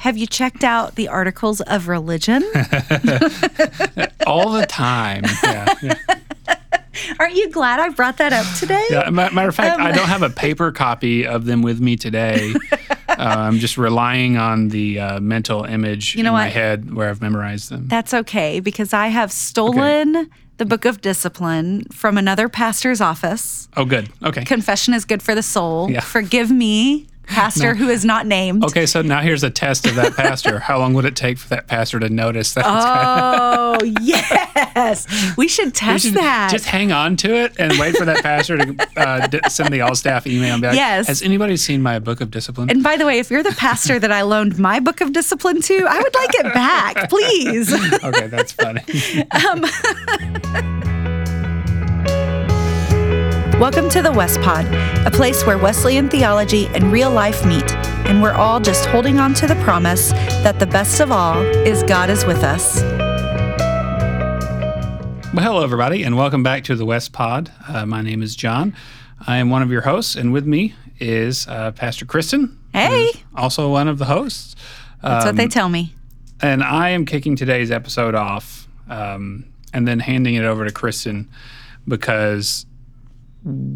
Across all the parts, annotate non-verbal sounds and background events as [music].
Have you checked out the articles of religion? [laughs] all the time. Yeah, yeah. Aren't you glad I brought that up today? Yeah, matter of fact, Um, I don't have a paper copy of them with me today. [laughs] uh, I'm just relying on the uh, mental image You know in my what? head where I've memorized them. That's okay because I have stolen the book of discipline from another pastor's office. oh, good. Okay. Confession is good for the soul. Yeah. Forgive me, pastor who is not named. Okay, so now here's a test of that pastor. How long would it take for that pastor to notice that? Oh, [laughs] yes. We should We test should that. Just hang on to it and wait for that pastor to uh, d- send the all staff email and be like, Yes. Has anybody seen my book of discipline? and by the way, if you're the pastor that I loaned my book of discipline to, I would like it back, please. [laughs] okay, that's funny. [laughs] Welcome to the WesPod, a place where Wesleyan theology and real life meet, and we're all just holding on to the promise that the best of all is God is with us. Well, hello, everybody, and welcome back to the WesPod. Uh, my name is Jon. I am one of your hosts, and with me is uh, Pastor Kristin. Hey. Also, one of the hosts. That's what they Um, tell me. And I am kicking today's episode off um, and then handing it over to Kristin because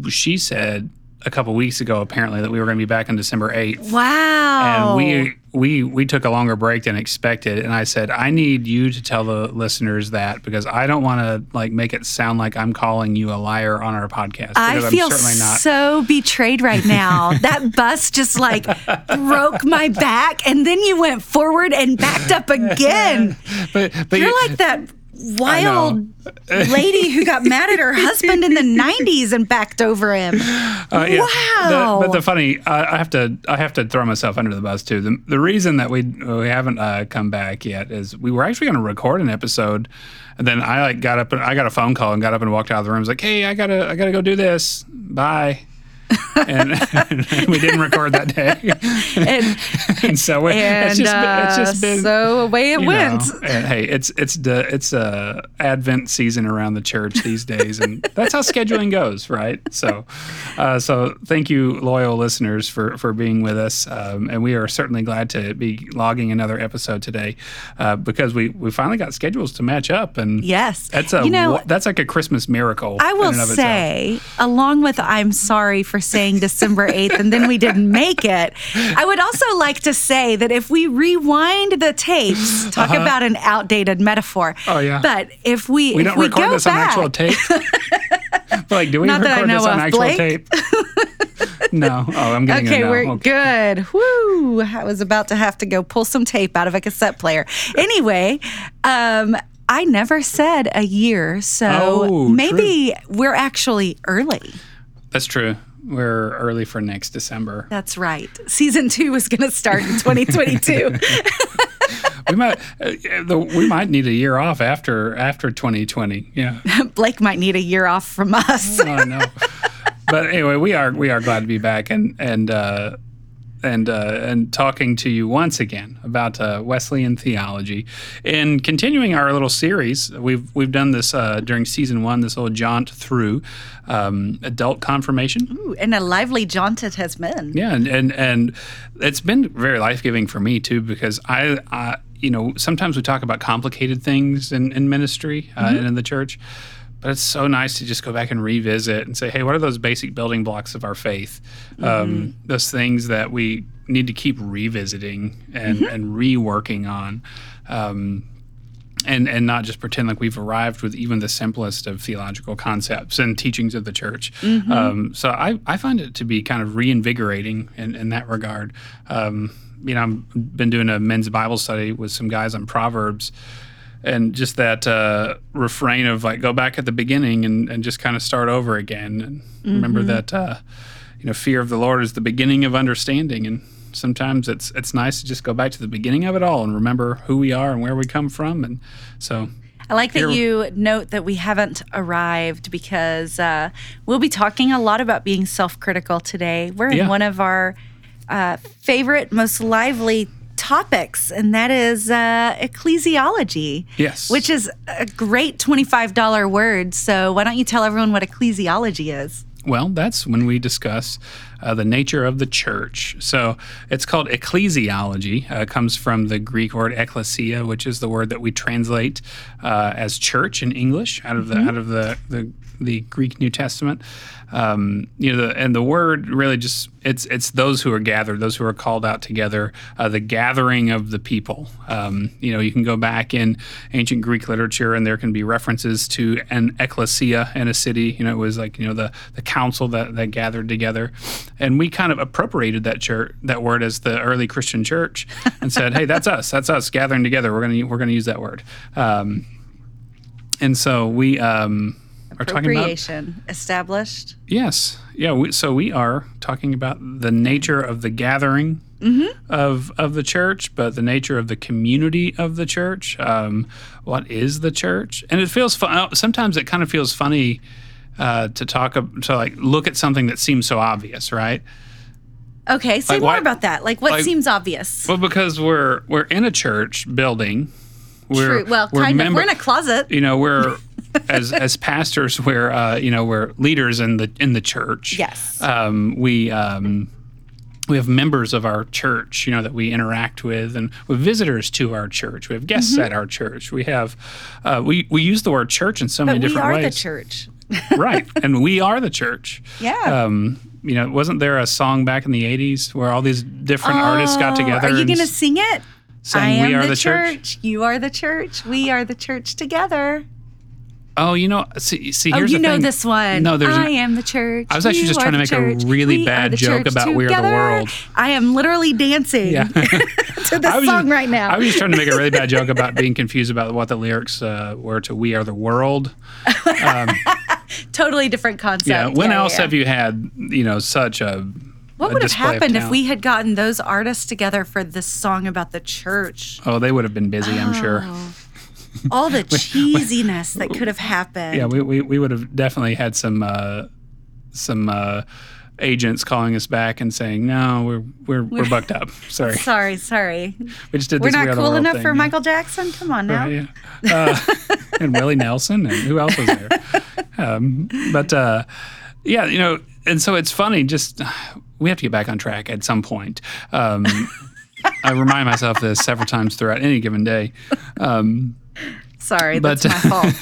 she said a couple weeks ago, apparently, that we were going to be back on December 8th. Wow. And we we we took a longer break than expected, and I said I need you to tell the listeners that because I don't want to like make it sound like I'm calling you a liar on our podcast. I because feel I'm certainly not. so betrayed right now. [laughs] that bus just like broke my back, and then you went forward and backed up [laughs] again. but but You're you- like that wild [laughs] lady who got mad at her husband in the 90s and backed over him. Uh, yeah. Wow. The, but the funny, I I have to, I have to throw myself under the bus too. The, the reason that we we haven't uh, come back yet is we were actually going to record an episode, and then I like got up and I got a phone call and got up and walked out of the room. I was like, hey, I gotta, I gotta go do this. Bye. And, [laughs] and we didn't record that day, [laughs] And, [laughs] and so it, and it's just, been- it's just uh, been so away it went. know, and hey, it's it's the it's a Advent season around the church these days, and that's how scheduling goes, right? So, uh, so thank you, loyal listeners, for for being with us, um, and we are certainly glad to be logging another episode today uh, because we we finally got schedules to match up, and Yes. that's a You know, that's like a Christmas miracle. I will of itself. say, along with I'm sorry for saying December 8th and then we didn't make it, I would also like to say that if we rewind the tapes, talk about an outdated metaphor. Uh-huh. Oh, yeah. But if we, we if don't we record this back, on actual tape. [laughs] Like, do we Not record this on actual Blake. tape? [laughs] no. Oh, I'm getting Okay, it now. we're Okay. good. Woo! I was about to have to go pull some tape out of a cassette player. Anyway, um, I never said a year, so Oh, maybe we're actually early. That's true. We're early for next December. That's right. Season two is going to start in 2022. [laughs] we might uh, the, we might need a year off after after 2020. Yeah, [laughs] Blake might need a year off from us. I know. but anyway, we are we are glad to be back and and uh, and uh, and talking to you once again about uh, Wesleyan theology and continuing our little series. We've we've done this uh, during season one. This little jaunt through um, adult confirmation. Ooh, and a lively jaunt it has been. Yeah, and and, and it's been very life giving for me too because I, I you know sometimes we talk about complicated things in, in ministry uh, and in the church, but it's so nice to just go back and revisit and say, hey, what are those basic building blocks of our faith? Um, those things that we need to keep revisiting and and reworking on. Um, and and not just pretend like we've arrived with even the simplest of theological concepts and teachings of the church. Um, so I, I find it to be kind of reinvigorating in, in that regard. Um, you know, I've been doing a men's Bible study with some guys on Proverbs, and just that uh, refrain of like go back at the beginning and, and just kind of start over again and remember that uh, you know fear of the Lord is the beginning of understanding and sometimes it's it's nice to just go back to the beginning of it all and remember who we are and where we come from and so I like that you note that we haven't arrived because uh, we'll be talking a lot about being self critical today. We're in Yeah. one of our uh, favorite, most lively topics, and that is uh, ecclesiology. Yes. Which is a great $25 word. So why don't you tell everyone what ecclesiology is? Well, that's when we discuss uh, the nature of the church. So it's called ecclesiology. Uh, it comes from the Greek word ecclesia, which is the word that we translate uh, as church in English out of the out of the, the the Greek New Testament. Um, you know, the, and the word really just it's it's those who are gathered, those who are called out together, uh, the gathering of the people. Um, you know, you can go back in ancient Greek literature, and there can be references to an ecclesia in a city. You know, it was like you know the the council that that gathered together, and we kind of appropriated that church that word as the early Christian church, and said, hey, that's us, that's us gathering together. We're gonna we're gonna use that word. Um, and so we um, are talking about Appropriation established. Yes. Yeah. We, so we are talking about the nature of the gathering of of the church, but the nature of the community of the church. Um, what is the church? And it feels fun. Sometimes it kind of feels funny uh, to talk to like look at something that seems so obvious, right? Okay, say Like, more why- about that. Like what like- seems obvious? Well, because we're we're in a church building. We're, True. Well, we're kind of. We're in a closet. you know we're as as pastors we're uh, you know we're leaders in the in the church Yes. um, we um, we have members of our church you know that we interact with and with visitors to our church we have guests Mm-hmm. at our church we have uh, we we use the word church in so many But we different are ways the church. [laughs] right and we are the church Yeah. um, you know wasn't there a song back in the 80s where all these different artists got together? Are you going to sing it? sang I am we are the, the church. You are the church. We are the church together. Oh you know see, see Oh, here's you the know thing. this one. no there's I an- am the church. I was actually You just trying to make a church. really We bad joke about We Are the. World. I am literally dancing Yeah. [laughs] to this song just, right now. I was just trying to make a really bad joke about being confused about what the lyrics uh, were to "We Are the World." [laughs] totally different concept. Yeah. When else yeah. have you had you know such a What would have happened if we had gotten those artists together for this song about the church? Oh, they would have been busy, I'm sure. Oh. All the [laughs] cheesiness that could have happened. Yeah, we, we, we would have definitely had some uh, some uh, agents calling us back and saying, "No, we're we're we're bucked up. [laughs] Sorry, Sorry, sorry. we just did We're not We Are the cool enough thing." for Yeah. Michael Jackson. Come on now. Right, yeah. Uh, [laughs] and Willie Nelson, and who else was there? Um, but uh, yeah, you know, and so it's funny. Just we have to get back on track at some point. Um, I remind myself this several times throughout any given day. Um, Sorry, But- that's my fault.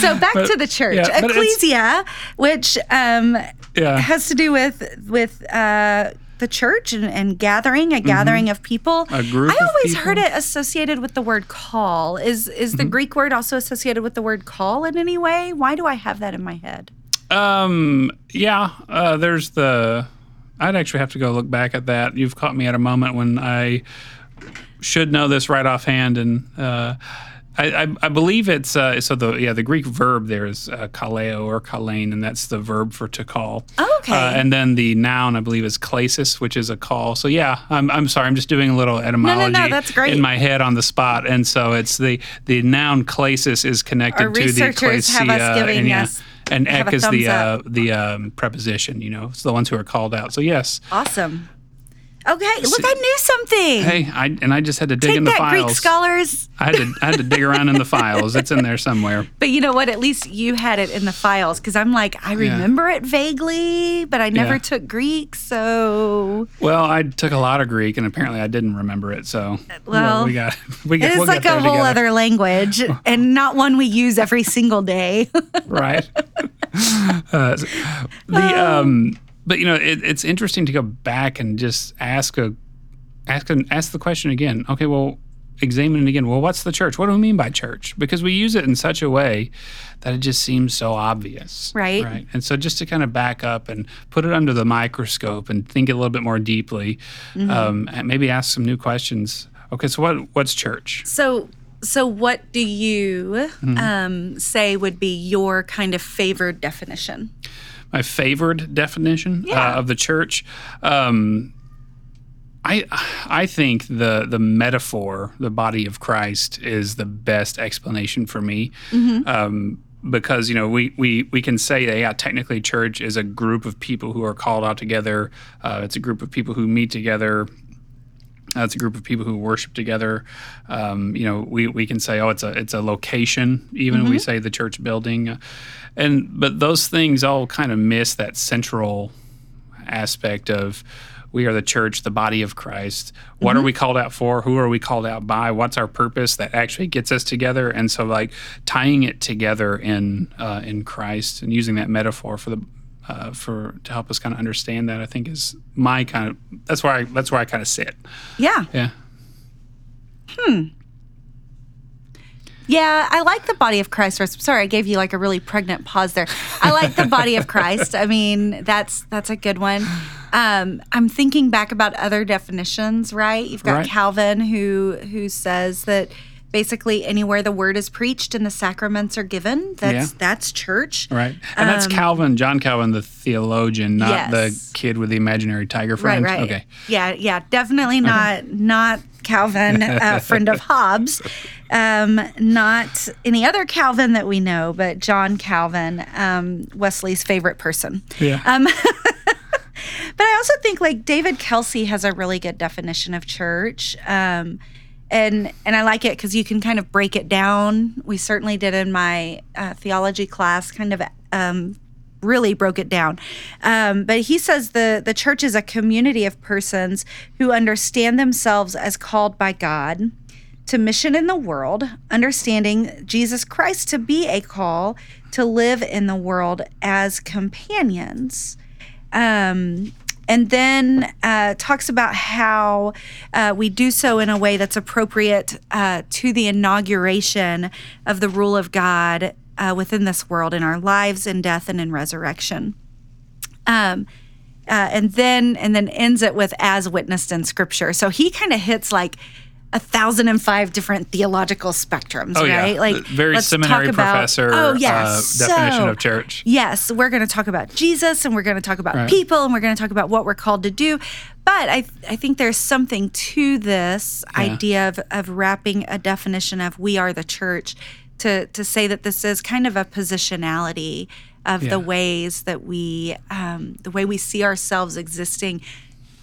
so back to the [laughs] church, yeah, ecclesia, which um, yeah, has to do with with uh, the church and, and gathering, a gathering of people. Mm-hmm. A group I always heard it associated with the word call. Is is Mm-hmm. the Greek word also associated with the word call in any way? Why do I have that in my head? Um, yeah, uh, there's the. I'd actually have to go look back at that. You've caught me at a moment when I should know this right offhand, and uh, I, I, I believe it's uh, so the yeah the Greek verb there is uh, kaleo or kalein, and that's the verb for to call. Oh, okay. Uh, and then the noun I believe is klesis, which is a call. So yeah, I'm, I'm sorry, I'm just doing a little etymology no that's great. in my head on the spot, and so it's the the noun klesis is connected Our to the klesia, and yeah. And ek is the uh, the um, preposition. You know, it's the ones who are called out. So yes, Awesome. Okay, look, I knew something. hey, I and I just had to dig Take in the that, files. Greek scholars. I had to I had to dig around in the [laughs] files. It's in there somewhere. But you know what? At least you had it in the files because I'm like, I remember it vaguely, but I never Yeah. took Greek. So Well, I took a lot of Greek, and apparently I didn't remember it. So Well, we got we got it's we'll like a whole together. other language [laughs] and not one we use every single day. right? [laughs] uh, the um, but you know, it, it's interesting to go back and just ask a ask an, ask the question again. Okay, well, examine it again. Well, what's the church? What do we mean by church? Because we use it in such a way that it just seems so obvious, Right. Right. And so, just to kind of back up and put it under the microscope and think a little bit more deeply, um, and maybe ask some new questions. Okay, so what what's church? so, so what do you Mm-hmm. um, say would be your kind of favored definition? My favored definition Yeah. uh, of the church. Um, I I think the the metaphor, the body of Christ, is the best explanation for me. Um, because you know we, we we can say that yeah technically church is a group of people who are called out together uh, it's a group of people who meet together uh, it's a group of people who worship together. Um, you know, we, we can say, oh, it's a it's a location. Even we say the church building, and but those things all kind of miss that central aspect of we are the church, the body of Christ. What Mm-hmm. are we called out for? Who are we called out by? What's our purpose that actually gets us together? And so, like tying it together in uh, in Christ and using that metaphor for the uh, for to help us kind of understand that, I think is my kind of that's where I that's where I kind of sit. Yeah. Yeah. Hmm. Yeah, I like the body of Christ. Sorry, I gave you like a really pregnant pause there. I like the body of Christ. I mean, that's that's a good one. Um, I'm thinking back about other definitions. Right, you've got Right. Calvin who who says that basically anywhere the word is preached and the sacraments are given, that's Yeah. that's church. Right. And that's Calvin, John Calvin, the theologian, not Um, Yes. the kid with the imaginary tiger friend. right. Okay. Yeah, yeah, definitely not not Calvin, a [laughs] friend of Hobbes, um, not any other Calvin that we know, but John Calvin, um, Wesley's favorite person. Yeah. Um, [laughs] but I also think like David Kelsey has a really good definition of church. And and I like it because you can kind of break it down. We certainly did in my uh, theology class, kind of um, really broke it down. Um, but he says the the church is a community of persons who understand themselves as called by God to mission in the world, understanding Jesus Christ to be a call to live in the world as companions. Um, and then uh, talks about how uh, we do so in a way that's appropriate uh, to the inauguration of the rule of God uh, within this world in our lives, in death, and in resurrection. Um, uh, and then and then ends it with as witnessed in Scripture. So he kind of hits like a thousand and five different theological spectrums, Oh, right? yeah. Like Very let's seminary talk about- professor Oh yes. uh, definition So- of church. Yes, we're going to talk about Jesus and we're going to talk about Right. people and we're going to talk about what we're called to do. But I, I think there's something to this idea of, of wrapping a definition of we are the church to, to say that this is kind of a positionality of Yeah. the ways that we, um, the way we see ourselves existing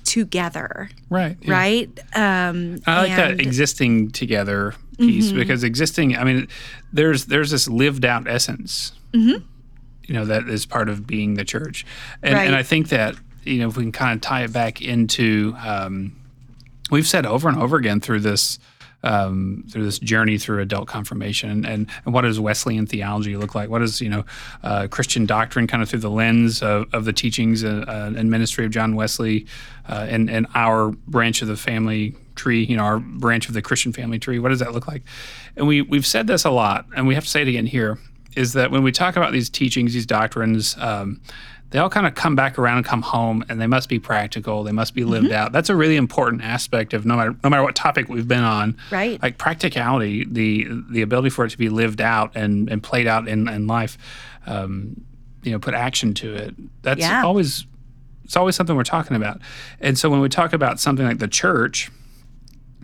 together, Right. yeah. right? Um, I like that existing together piece Mm-hmm. because existing. I mean, there's there's this lived out essence. Mm-hmm. You know that is part of being the church, and Right. and I think that you know if we can kind of tie it back into, um, we've said over and over again through this. Um, through this journey through adult confirmation and, and what does Wesleyan theology look like? What is you know uh, Christian doctrine kind of through the lens of, of the teachings uh, uh, and ministry of John Wesley uh, and and our branch of the family tree, you know, our branch of the Christian family tree. What does that look like? And we we've said this a lot, and we have to say it again here. Is that when we talk about these teachings, these doctrines, um, they all kind of come back around and come home, and they must be practical. They must be lived out. That's a really important aspect of no matter no matter what topic we've been on. Right. Like practicality, the the ability for it to be lived out and, and played out in, in life. Um, you know, put action to it. That's Yeah. always it's always something we're talking about. And so when we talk about something like the church,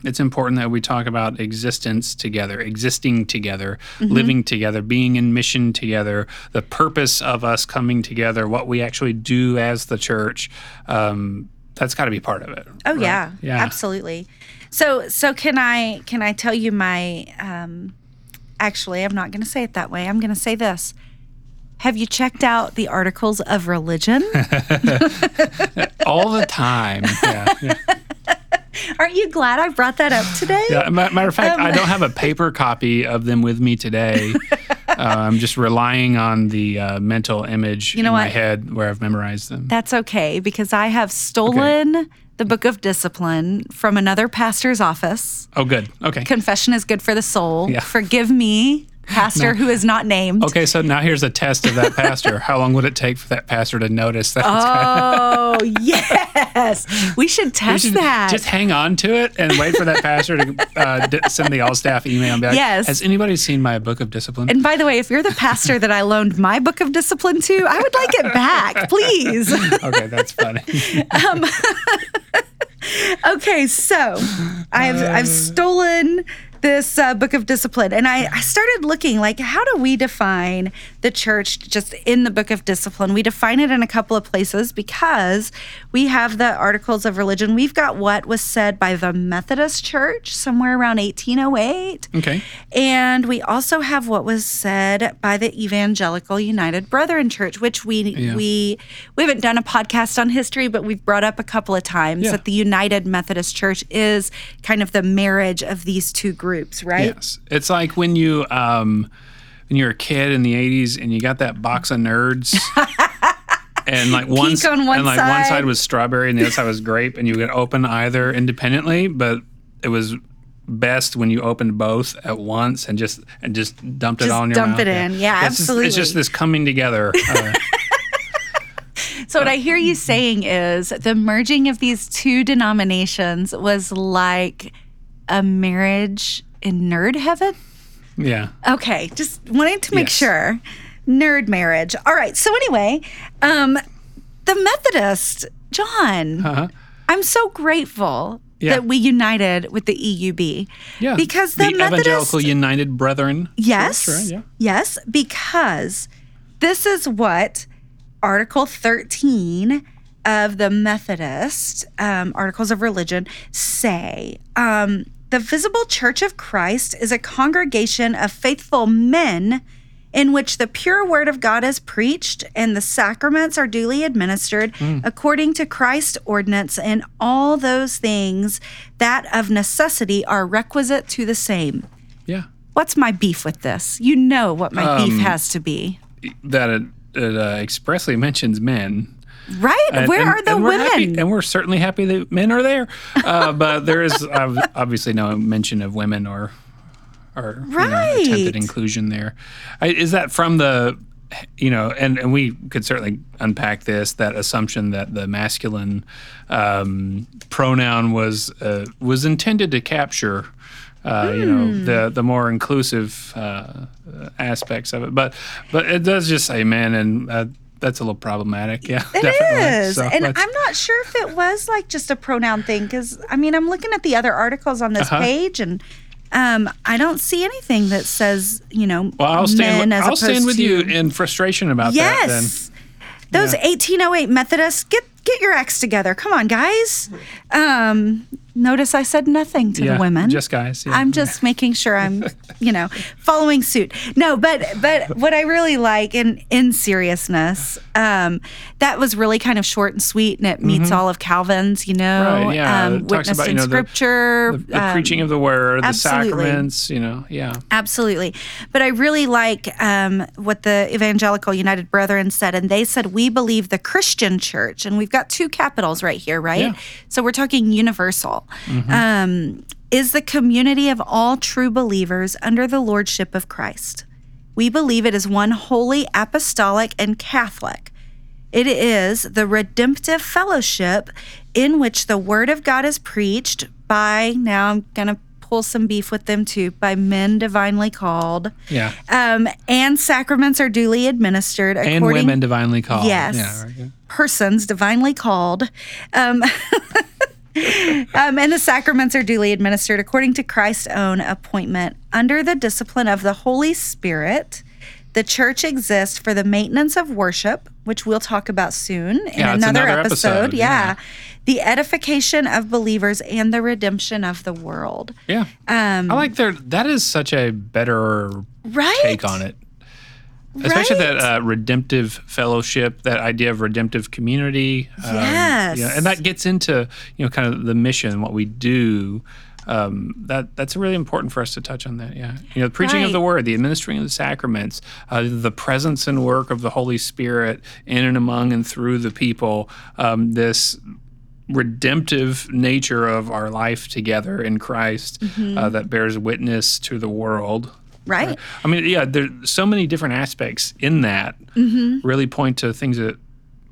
it's important that we talk about existence together, existing together, living together, being in mission together, the purpose of us coming together, what we actually do as the church. Um, that's got to be part of it. Oh right? yeah, yeah, absolutely. So so can I can I tell you my um actually I'm not going to say it that way. I'm going to say this. Have you checked out the articles of religion? [laughs] all the time. Yeah, yeah. [laughs] [laughs] Aren't you glad I brought that up today? Yeah, matter of fact, Um, I don't have a paper copy of them with me today. [laughs] uh, I'm just relying on the uh, mental image you know in my what? head where I've memorized them. That's okay because I have stolen the book of discipline from another pastor's office. oh, good. Okay. Confession is good for the soul. Yeah. Forgive me, pastor who is not named. Okay, so now here's a test of that pastor. How long would it take for that pastor to notice that? Oh, [laughs] yes. We should test Just- that. Just hang on to it and wait for that pastor to uh, d- send the all staff email like, Yes. Has anybody seen my book of discipline? And by the way, if you're the pastor that I loaned my book of discipline to, I would like it back, please. [laughs] okay, that's funny. [laughs] okay, so I've I've stolen this uh, book of discipline. And I, I started looking like, how do we define the church just in the book of discipline? We define it in a couple of places because we have the articles of religion. We've got what was said by the Methodist Church somewhere around 1808. Okay. And we also have what was said by the Evangelical United Brethren Church, which we Yeah. we we haven't done a podcast on history, but we've brought up a couple of times Yeah. that the United Methodist Church is kind of the marriage of these two groups, right? Yes. It's like when you um when you're a kid in the 80s and you got that box of nerds [laughs] and like one on one and like one side. side was strawberry and the other side was grape and you could open either independently, but it was best when you opened both at once and just and just dumped it Just all in your dump mouth. it in. Yeah, It's just- absolutely. it's just this coming together. Uh, [laughs] So what I hear you saying is the merging of these two denominations was like a marriage in nerd heaven. Yeah. Okay, just wanting to make Yes. sure. Nerd marriage. All right. So anyway, um, the Methodist, Jon, Uh-huh. I'm so grateful Yeah. that we united with the EUB. Yeah. Because the, Methodist, Evangelical United Brethren. yes, Church, right? Yeah. yes, because this is what Article 13 of the Methodist um, Articles of Religion say. Um, the visible church of Christ is a congregation of faithful men in which the pure word of God is preached and the sacraments are duly administered according to Christ's ordinance, and all those things that of necessity are requisite to the same. Yeah. What's my beef with this? You know what my Um, beef has to be. That it, it uh, expressly mentions men. Right? And- Where and- are the and women? happy- and we're certainly happy that men are there. Uh, [laughs] but there is obviously no mention of women or or you know, Right. attempted inclusion there. I, is that from the you know, and, and we could certainly unpack this that assumption that the masculine um, pronoun was uh, was intended to capture. Uh, You know Hmm. the the more inclusive uh, aspects of it, but but it does just say men, and uh, that's a little problematic. Yeah, It definitely. is. So and I'm not sure if it was like just a pronoun thing because I mean, I'm looking at the other articles on this Uh-huh. page and um, I don't see anything that says, you know, Well, I'll stand. With, as I'll stand with to- you in frustration about that. Yes. Those 1808 Methodists, get get your acts together. Come on, guys. Um, notice I said nothing to yeah, the women. just guys. Yeah. I'm just making sure I'm, [laughs] you know, following suit. No, but but what I really like in in seriousness, um, that was really kind of short and sweet, and it meets all of Calvin's, you know, Mm-hmm. Right, yeah. um, It talks witnessed about, you in know, the- scripture, the, the um, preaching of the word, the absolutely. sacraments. You know, yeah. Absolutely. But I really like um, what the Evangelical United Brethren said. And they said, We believe the Christian church. And we've got two capitals right here, right? Yeah. So we're talking universal. Um, is the community of all true believers under the lordship of Christ. We believe it is one holy, apostolic, and Catholic. It is the redemptive fellowship in which the word of God is preached by, now I'm going to pull some beef with them too, by men divinely called. Yeah. Um, and sacraments are duly administered according And women divinely called. Yes. Yeah, right, yeah. persons divinely called. Um, [laughs] um, and the sacraments are duly administered according to Christ's own appointment under the discipline of the Holy Spirit. The church exists for the maintenance of worship, which we'll talk about soon in Yeah, another, another episode. episode, Yeah. yeah. The edification of believers and the redemption of the world. Yeah. Um, I like their. That is such a better right? take on it. Especially Right? that uh, redemptive fellowship, that idea of redemptive community. um, Yes. yeah, and that gets into you know kind of the mission, what we do. Um, that that's really important for us to touch on that. Yeah, you know, the preaching of the word, the administering of the sacraments, uh, the presence and work of the Holy Spirit in and among and through the people. Um, this redemptive nature of our life together in Christ Mm-hmm. uh, that bears witness to the world. Right. I mean, yeah, there's so many different aspects in that Mm-hmm. really point to things that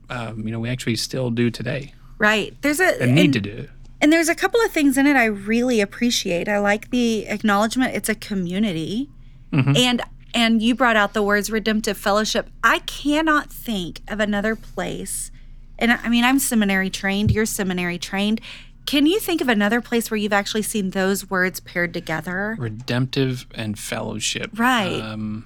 um, you know we actually still do today Right. There's a and need and- to do. And there's a couple of things in it I really appreciate. I like the acknowledgement it's a community. And and you brought out the words redemptive fellowship. I cannot think of another place. And I mean, I'm seminary trained, you're seminary trained. Can you think of another place where you've actually seen those words paired together? redemptive and fellowship. Right. Um,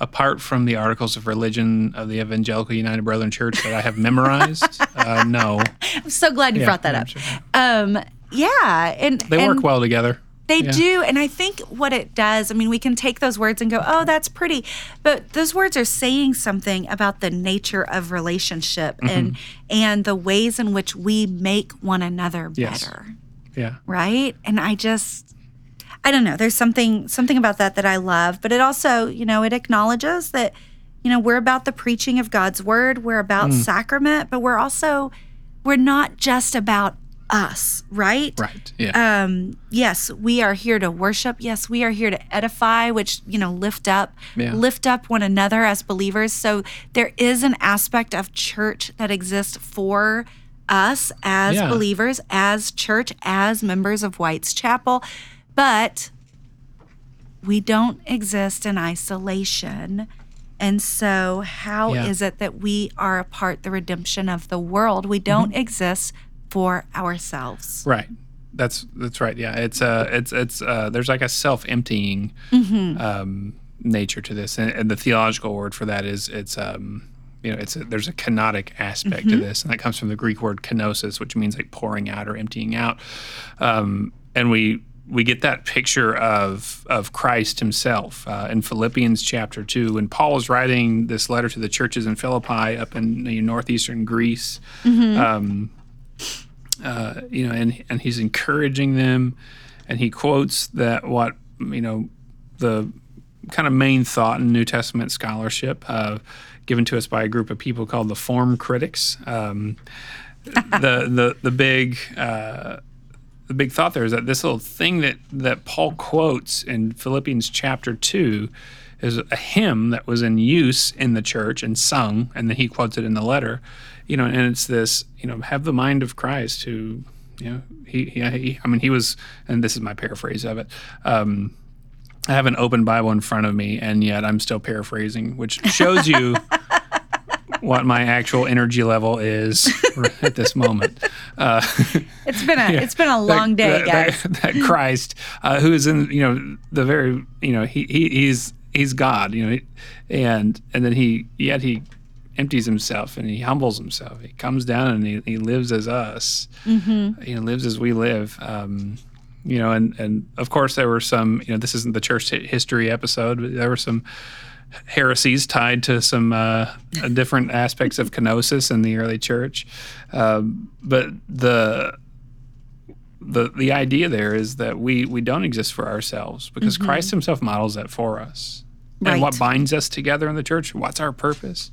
apart from the articles of religion of the Evangelical United Brethren Church that I have [laughs] memorized, uh, no. I'm so glad you Yeah, brought that I'm up. sure. Um, yeah, and They and work well together. They Yeah. do, and I think what it does. I mean, we can take those words and go, "Oh, that's pretty," but those words are saying something about the nature of relationship Mm-hmm. and and the ways in which we make one another Yes. better. Yeah. right and i just i don't know there's something something about that that i love but it also you know it acknowledges that you know we're about the preaching of god's word we're about Mm. sacrament but we're also we're not just about us right Right. Yeah. um yes we are here to worship yes we are here to edify which you know lift up Yeah. lift up one another as believers so there is an aspect of church that exists for us as Yeah. believers as church as members of white's chapel but we don't exist in isolation and so how is Yeah. it that we are a part the redemption of the world we don't Mm-hmm. exist for ourselves right. That's that's right. Yeah. It's uh it's it's uh there's like a self emptying Mm-hmm. um, nature to this, and, and the theological word for that is it's um you know it's a, there's a kenotic aspect Mm-hmm. to this, and that comes from the Greek word kenosis, which means like pouring out or emptying out, um, and we we get that picture of of Christ Himself uh, in Philippians chapter two, when Paul is writing this letter to the churches in Philippi up in northeastern Greece. Um, uh, you know, and and he's encouraging them, and he quotes that what you know, the kind of main thought in New Testament scholarship uh, given to us by a group of people called the Form Critics. Um, the the the big uh, the big thought there is that this little thing that that Paul quotes in Philippians chapter two is a hymn that was in use in the church and sung, and then he quotes it in the letter. You know, and it's this, you know, have the mind of Christ, who, you know, he, he, he I mean, he was, and this is my paraphrase of it. Um, I have an open Bible in front of me, and yet I'm still paraphrasing, which shows you [laughs] what my actual energy level is [laughs] at this moment. Uh, [laughs] It's been a it's been a long day, that, guys. That, that Christ, uh, who is in you know the very you know he, he he's he's God you know and and then he yet he empties himself and he humbles himself. He comes down and he, he lives as us. Mm-hmm. He lives as we live. Um, you know, and and of course there were some. You know, this isn't the church history episode, but there were some heresies tied to some uh, different [laughs] aspects of kenosis in the early church. Um, but the the the idea there is that we we don't exist for ourselves because Christ Himself models that for us. Right. And what binds us together in the church? What's our purpose?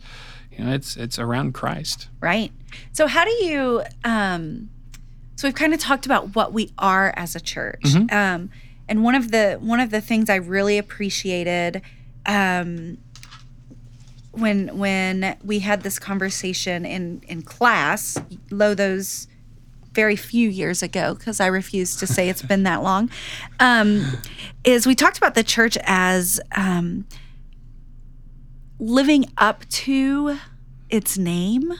You know, it's it's around Christ. Right. So how do you um so we've kind of talked about what we are as a church. Mm-hmm. Um and one of the one of the things I really appreciated um when when we had this conversation in in class, low those very few years ago because I refuse to say it's been that long, um, is we talked about the church as um, living up to its name,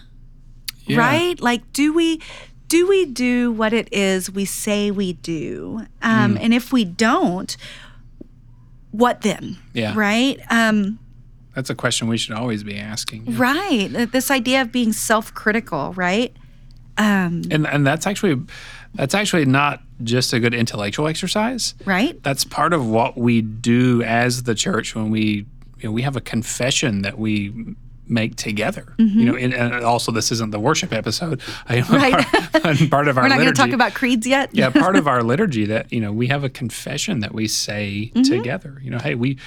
Yeah. right? Like, do we do we do what it is we say we do? Um, Mm. And if we don't, what then? Yeah. Right. Um, That's a question we should always be asking. right. Uh, This idea of being self-critical, right? Um, And and that's actually that's actually not just a good intellectual exercise. right. That's part of what we do as the church when we you know we have a confession that we make together. You know, and, and also this isn't the worship episode. [laughs] I, Mm-hmm. Right. part, part of [laughs] our We're not going to talk about creeds yet. yeah, [laughs] part of our liturgy that you know we have a confession that we say Mm-hmm. together. You know, hey, we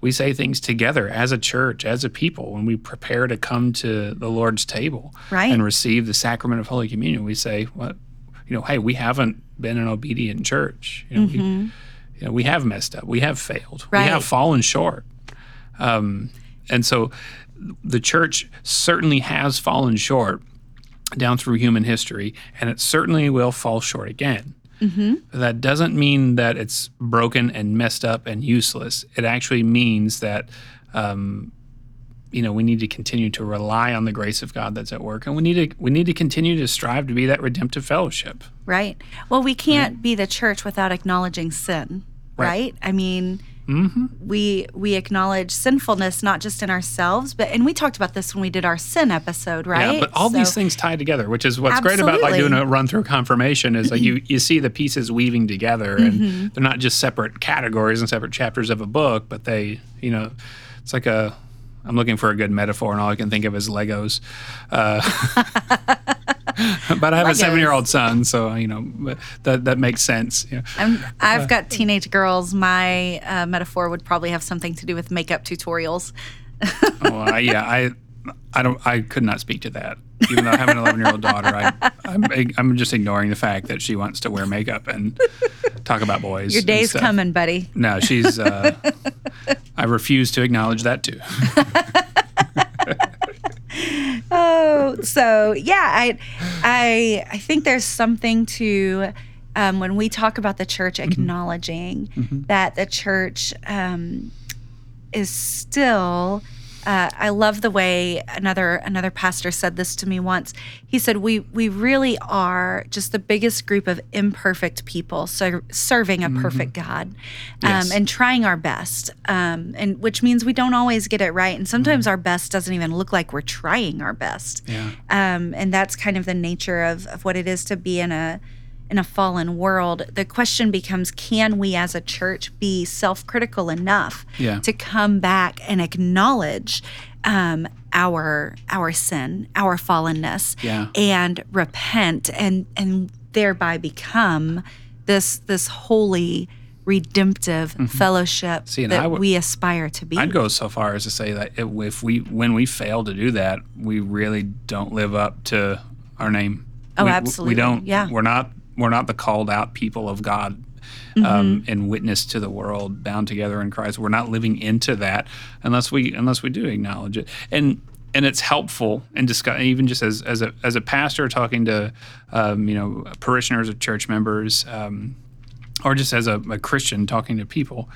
we say things together as a church, as a people when we prepare to come to the Lord's table Right. and receive the sacrament of Holy Communion. We say, what you know, hey, we haven't been an obedient church. You know, we, you know, we have messed up. We have failed. We Mm-hmm. Have fallen short. Um, and so the church certainly has fallen short down through human history, and it certainly will fall short again. That doesn't mean that it's broken and messed up and useless. It actually means that um, you know we need to continue to rely on the grace of God that's at work, and we need to we need to continue to strive to be that redemptive fellowship. Right. Well, we can't be the church without acknowledging sin. Right. Right. I mean, we we acknowledge sinfulness not just in ourselves, but and we talked about this when we did our sin episode, right? Yeah, but all these things tie together, which is what's great about like doing a run through confirmation is like you [clears throat] you see the pieces weaving together, and Mm-hmm. they're not just separate categories and separate chapters of a book, but they you know it's like a I'm looking for a good metaphor, and all I can think of is Legos. Uh, [laughs] [laughs] [laughs] but I have a seven year old son, so you know that that makes sense. Know. I'm, I've got teenage girls. My uh, metaphor would probably have something to do with makeup tutorials. Oh, I, yeah, I, I don't, I could not speak to that. Even though I have an 11 year old daughter, I, I'm, I'm just ignoring the fact that she wants to wear makeup and talk about boys. Your day's coming, buddy. No, she's. Uh, I refuse to acknowledge that too. [laughs] Oh, so yeah, I, I, I think there's something to um, when we talk about the church acknowledging that the church um, is still. Uh, I love the way another another pastor said this to me once. He said, "We we really are just the biggest group of imperfect people, so serving a perfect God, Yes. um, and trying our best, um, and which means we don't always get it right, and sometimes our best doesn't even look like we're trying our best. Yeah. Um, and that's kind of the nature of, of what it is to be in a in a fallen world. The question becomes: Can we, as a church, be self-critical enough Yeah. to come back and acknowledge um, our our sin, our fallenness, Yeah. and repent, and and thereby become this this holy, redemptive fellowship Mm-hmm. See, that would- we aspire to be. I'd go so far as to say that if we, when we fail to do that, we really don't live up to our name. Oh, we- absolutely. We don't. Yeah. We're not. We're not the called out people of God. Mm-hmm. Um, and witness to the world bound together in Christ. We're not living into that unless we unless we do acknowledge it. And and it's helpful and discuss even just as as a as a pastor talking to um, you know parishioners or church members. Um, or just as a, a Christian talking to people,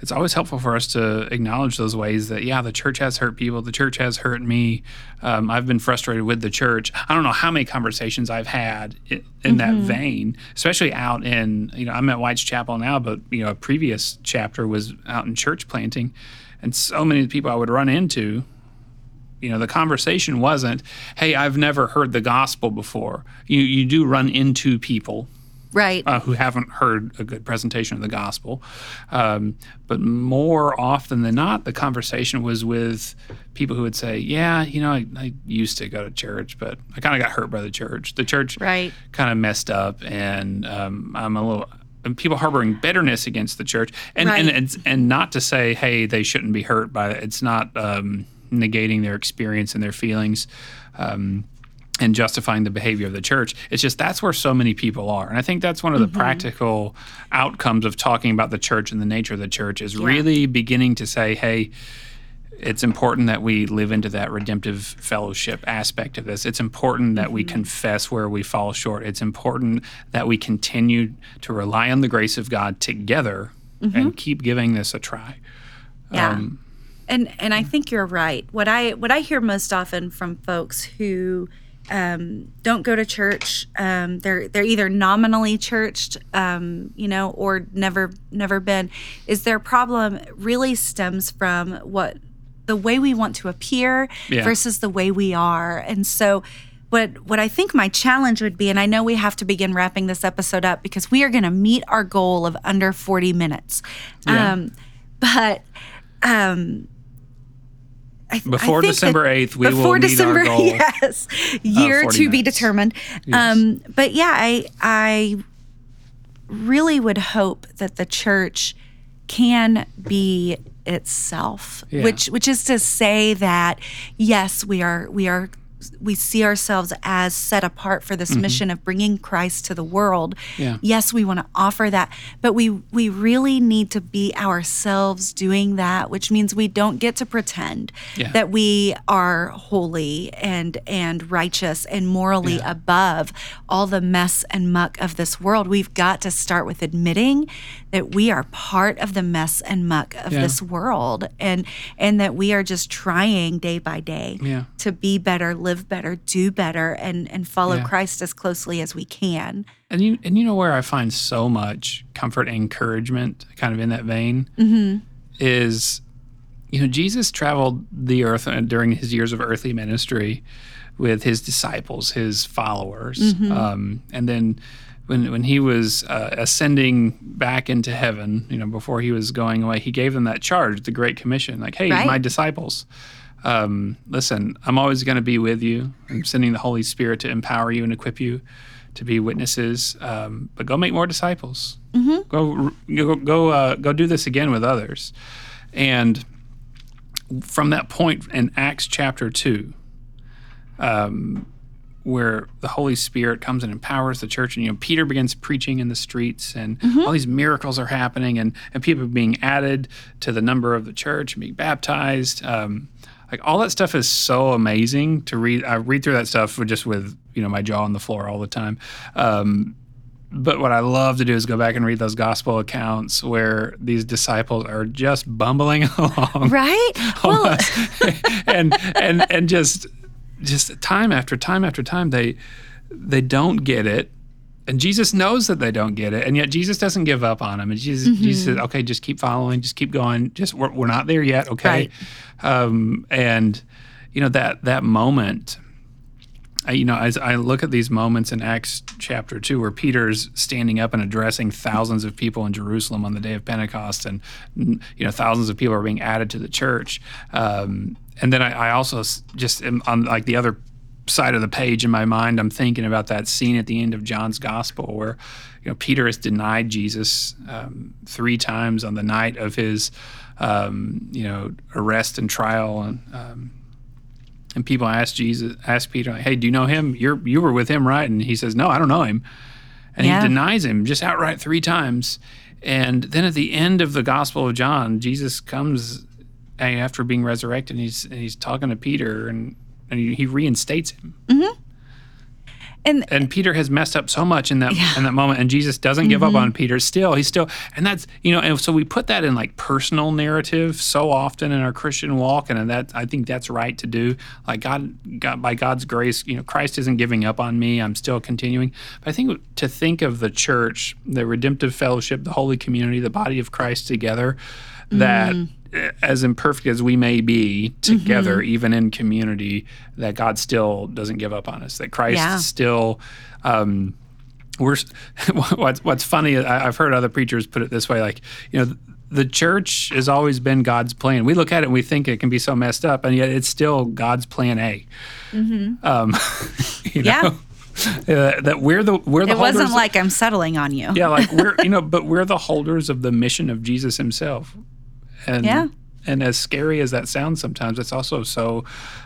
it's always helpful for us to acknowledge those ways that, yeah, the church has hurt people. The church has hurt me. Um, I've been frustrated with the church. I don't know how many conversations I've had in, in that vein, especially out in, you know, I'm at White's Chapel now, but, you know, a previous chapter was out in church planting. And so many people I would run into you know the conversation wasn't hey i've never heard the gospel before you you do run into people right. uh, who haven't heard a good presentation of the gospel. Um, but more often than not, the conversation was with people who would say, Yeah, you know, I, I used to go to church, but I kind of got hurt by the church. The church Right. kind of messed up, and um, I'm a little. And people harboring bitterness against the church, and and, Right. and and not to say, hey, they shouldn't be hurt by it. It's not um, negating their experience and their feelings. Um, and justifying the behavior of the church. It's just that's where so many people are. And I think that's one of the mm-hmm. practical outcomes of talking about the church and the nature of the church is really beginning to say, hey, it's important that we live into that redemptive fellowship aspect of this. It's important that we mm-hmm. confess where we fall short. It's important that we continue to rely on the grace of God together and mm-hmm. keep giving this a try. Yeah. Um, and and I think you're right. What I what I hear most often from folks who um, don't go to church, um, they're they're either nominally churched, um, you know, or never never been, is their problem really stems from what the way we want to appear Yeah. versus the way we are, and so. What, what I think my challenge would be, and I know we have to begin wrapping this episode up because we are going to meet our goal of under 40 minutes. Yeah. Um, but um, I, Before December 8th, we will before meet our December, goal [laughs] Yes, year 40 to be minutes. determined. Um, but yeah, I I really would hope that the church can be itself, Yeah. which which is to say that yes, we are we are we see ourselves as set apart for this mm-hmm. mission of bringing Christ to the world. Yeah. Yes, we want to offer that, but we we really need to be ourselves doing that, which means we don't get to pretend Yeah. that we are holy and and righteous and morally Yeah. above all the mess and muck of this world. We've got to start with admitting that we are part of the mess and muck of Yeah. this world and and that we are just trying day by day Yeah. to be better, live better, do better and and follow Yeah. Christ as closely as we can. And you and you know where I find so much comfort and encouragement, kind of in that vein, is you know Jesus traveled the earth uh, during his years of earthly ministry with his disciples, his followers, um, and then when when he was uh, ascending back into heaven, you know, before he was going away, he gave them that charge, the Great Commission, like, "Hey, Right. my disciples." Um, listen, I'm always going to be with you. I'm sending the Holy Spirit to empower you and equip you to be witnesses. Um, but go make more disciples. Go go go uh, go do this again with others. And from that point in Acts chapter two, um, where the Holy Spirit comes and empowers the church, and you know Peter begins preaching in the streets, and all these miracles are happening, and and people being added to the number of the church and being baptized. Um, like all that stuff is so amazing to read. I read through that stuff just with you know my jaw on the floor all the time. Um, but what I love to do is go back and read those gospel accounts where these disciples are just bumbling [laughs] along Right? [laughs] Well, [laughs] and and and just just time after time after time they they don't get it. And Jesus knows that they don't get it and yet Jesus doesn't give up on them. And Jesus, Jesus says okay just keep following just keep going just we're, we're not there yet okay? Um, and you know that that moment I, you know, as I look at these moments in Acts chapter two, where Peter's standing up and addressing thousands of people in Jerusalem on the day of Pentecost, and you know, thousands of people are being added to the church. Um, and then I, I also just am on like the other side of the page in my mind, I'm thinking about that scene at the end of John's Gospel where you know Peter has denied Jesus um, three times on the night of his um, you know arrest and trial and. Um, and people ask Jesus, ask Peter, like, "Hey, do you know him? You're you were with him, right?" And he says, "No, I don't know him." And Yeah. he denies him just outright three times. And then at the end of the Gospel of John, Jesus comes after being resurrected, and he's and he's talking to Peter, and and he, he reinstates him. and And Peter has messed up so much in that in that moment, and Jesus doesn't give up on Peter. Still, he's still, and that's you know, and so we put that in like personal narrative so often in our Christian walk, and that I think that's right to do. Like God, God, by God's grace, you know, Christ isn't giving up on me. I'm still continuing. But I think to think of the church, the redemptive fellowship, the holy community, the body of Christ together, that. uh, As imperfect as we may be together, even in community, that God still doesn't give up on us. That Christ Yeah. still um, we're [laughs] what's what's funny I, i've heard other preachers put it this way like you know the church has always been god's plan we look at it and we think it can be so messed up and yet it's still god's plan a um, [laughs] you Yeah. know [laughs] uh, that we're the we're the it holders wasn't like I'm settling on you. yeah like we're you know but we're the holders of the mission of jesus himself and Yeah. and as scary as that sounds sometimes it's also so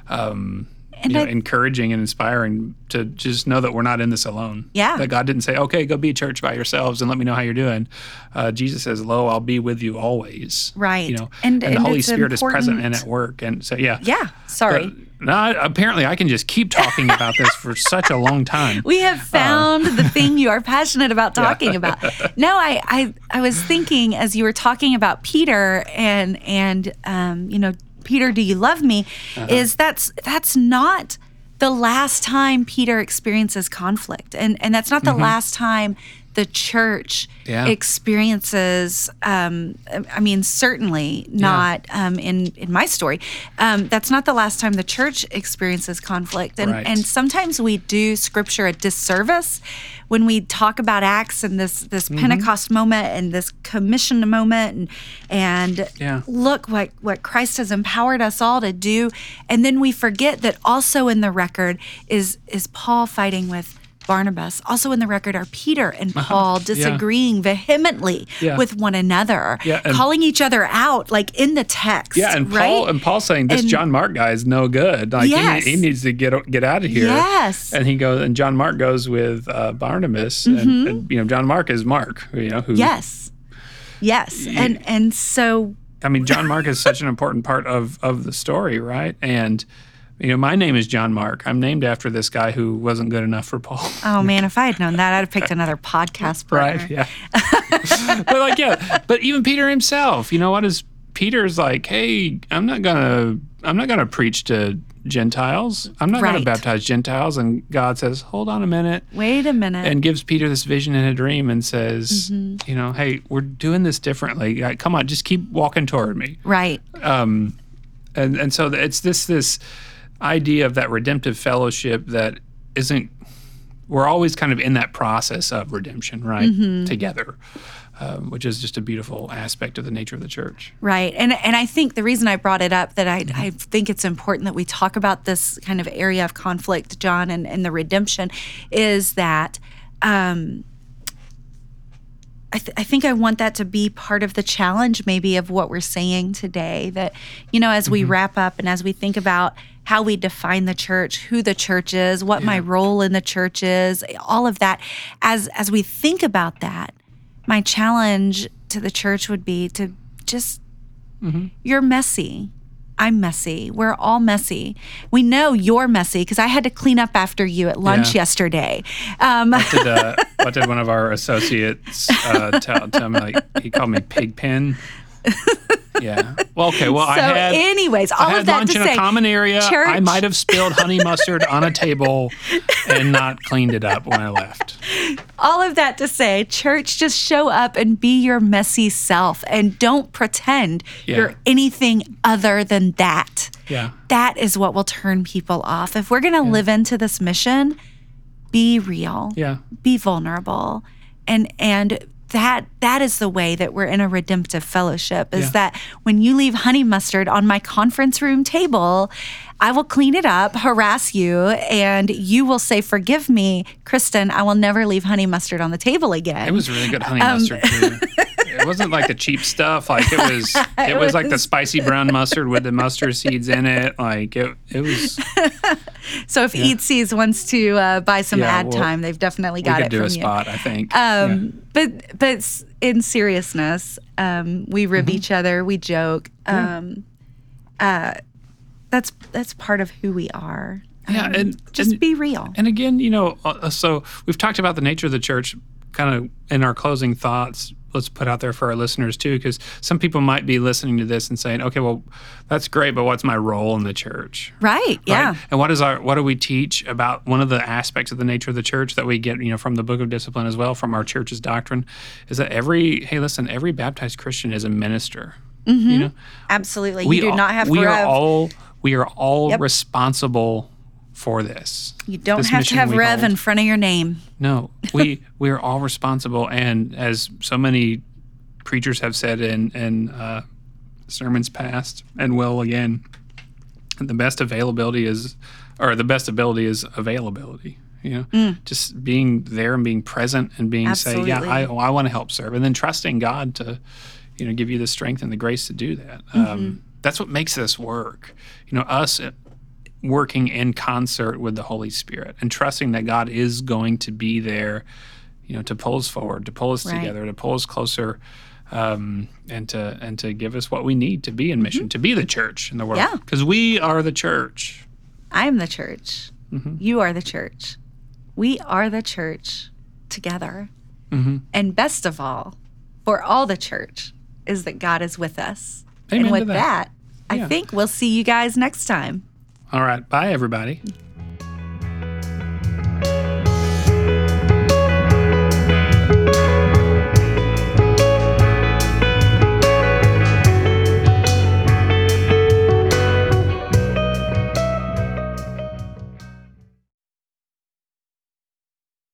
um And you know, I- encouraging and inspiring to just know that we're not in this alone. Yeah. That God didn't say, okay, go be a church by yourselves and let me know how you're doing. Uh, Jesus says, lo, I'll be with you always. Right. You know, And- and, the Holy Spirit is present and at work. And so, yeah. Yeah. Sorry. But, no, apparently I can just keep talking about this for [laughs] such a long time. we have found the thing you are passionate about [laughs] talking about. No, I, I I was thinking as you were talking about Peter and and um, you know, Peter, do you love me? Uh-huh. Is that's that's not the last time Peter experiences conflict. And and that's not the last time the church. Yeah. experiences um, i mean certainly not um, in in my story um, that's not the last time the church experiences conflict and Right. and sometimes we do scripture a disservice when we talk about acts and this this Mm-hmm. pentecost moment and this commission moment and and Yeah. look what what christ has empowered us all to do and then we forget that also in the record is is paul fighting with Barnabas. Also in the record are Peter and Paul disagreeing vehemently Uh-huh. Yeah. with one another, Yeah, calling each other out like in the text. Yeah, and right? Paul and Paul saying this And- John Mark guy is no good. Like he- Yes. he, needs to get get out of here. Yes. And he goes, and John Mark goes with uh, Barnabas, Mm-hmm. and, and you know John Mark is Mark. You know who? Yes. Yes. And and so I mean, John Mark is such an important part of of the story, right? And you know, my name is John Mark. I'm named after this guy who wasn't good enough for Paul. oh man, if I had known that, I'd have picked [laughs] another podcast partner. right? Yeah. [laughs] but like, yeah. But even Peter himself, you know what? Is Peter's like, hey, I'm not gonna, I'm not gonna preach to Gentiles. I'm not Right. gonna baptize Gentiles. And God says, hold on a minute. Wait a minute. And gives Peter this vision in a dream and says, Mm-hmm. you know, hey, we're doing this differently. Come on, just keep walking toward me. right. Um, and and so it's this this idea of that redemptive fellowship that isn't we're always kind of in that process of redemption right Mm-hmm. together um, which is just a beautiful aspect of the nature of the church Right. And and I think the reason I brought it up that I, I think it's important that we talk about this kind of area of conflict, Jon, and, and the redemption is that um, I, th- I think I want that to be part of the challenge, maybe, of what we're saying today. That, you know, as we mm-hmm. wrap up and as we think about how we define the church, who the church is, what my role in the church is, all of that, as as we think about that, my challenge to the church would be to just mm-hmm. you're messy. I'm messy. We're all messy. We know you're messy because I had to clean up after you at lunch Yeah. yesterday. Um, did, uh, [laughs] what did one of our associates uh, tell, tell me like he called me pigpen [laughs] yeah well okay well i had anyways, all I had of that lunch to in say, a common area. I might have spilled honey [laughs] mustard on a table and not cleaned it up when I left. all of that to say, church, just show up and be your messy self and don't pretend Yeah. you're anything other than that. Yeah. That is what will turn people off. If we're going to live into this mission, be real. Yeah. be vulnerable and and that that is the way that we're in a redemptive fellowship is Yeah. that when you leave honey mustard on my conference room table i will clean it up harass you and you will say forgive me kristin i will never leave honey mustard on the table again It was really good honey Um, mustard too. [laughs] It wasn't like the cheap stuff. Like it was, [laughs] it was like the spicy brown mustard with the mustard seeds in it. Like it, it was. [laughs] so if eat seeds wants to uh, buy some Yeah, ad well, time they've definitely We got could it do from a you spot, I think. Um, but but in seriousness, um, we rib Mm-hmm. each other, we joke. Um, uh, that's that's part of who we are. Yeah, Um, and- just and- be real. And again, you know, uh, so we've talked about the nature of the church kind of in our closing thoughts. Let's put out there for our listeners too, because some people might be listening to this and saying, okay, well, that's great, but what's my role in the church? right? Yeah. And what is our what do we teach about one of the aspects of the nature of the church that we get, you know, from the book of discipline as well, from our church's doctrine, is that every hey, listen, every baptized Christian is a minister. You mm-hmm. know, Absolutely. we you do all- not have we to are all we are all Yep. responsible for this. you don't this have to have Rev hold. in front of your name. No, [laughs] we we are all responsible, and as so many preachers have said in in uh, sermons past and will again, the best availability is, or the best ability is availability. You know, just being there and being present and being say, yeah, I Absolutely. I want to help serve, and then trusting God to, you know, give you the strength and the grace to do that. Mm-hmm. Um, that's what makes this work. You know, us working in concert with the Holy Spirit and trusting that God is going to be there, you know, to pull us forward, to pull us Right. together, to pull us closer, um, and to and to give us what we need to be in mission, to be the church in the world. Yeah. because we are the church. I am the church. Mm-hmm. You are the church. We are the church together. Mm-hmm. And best of all, for all the church, is that God is with us. Amen and with that. that, I Yeah. think we'll see you guys next time. All right, bye everybody.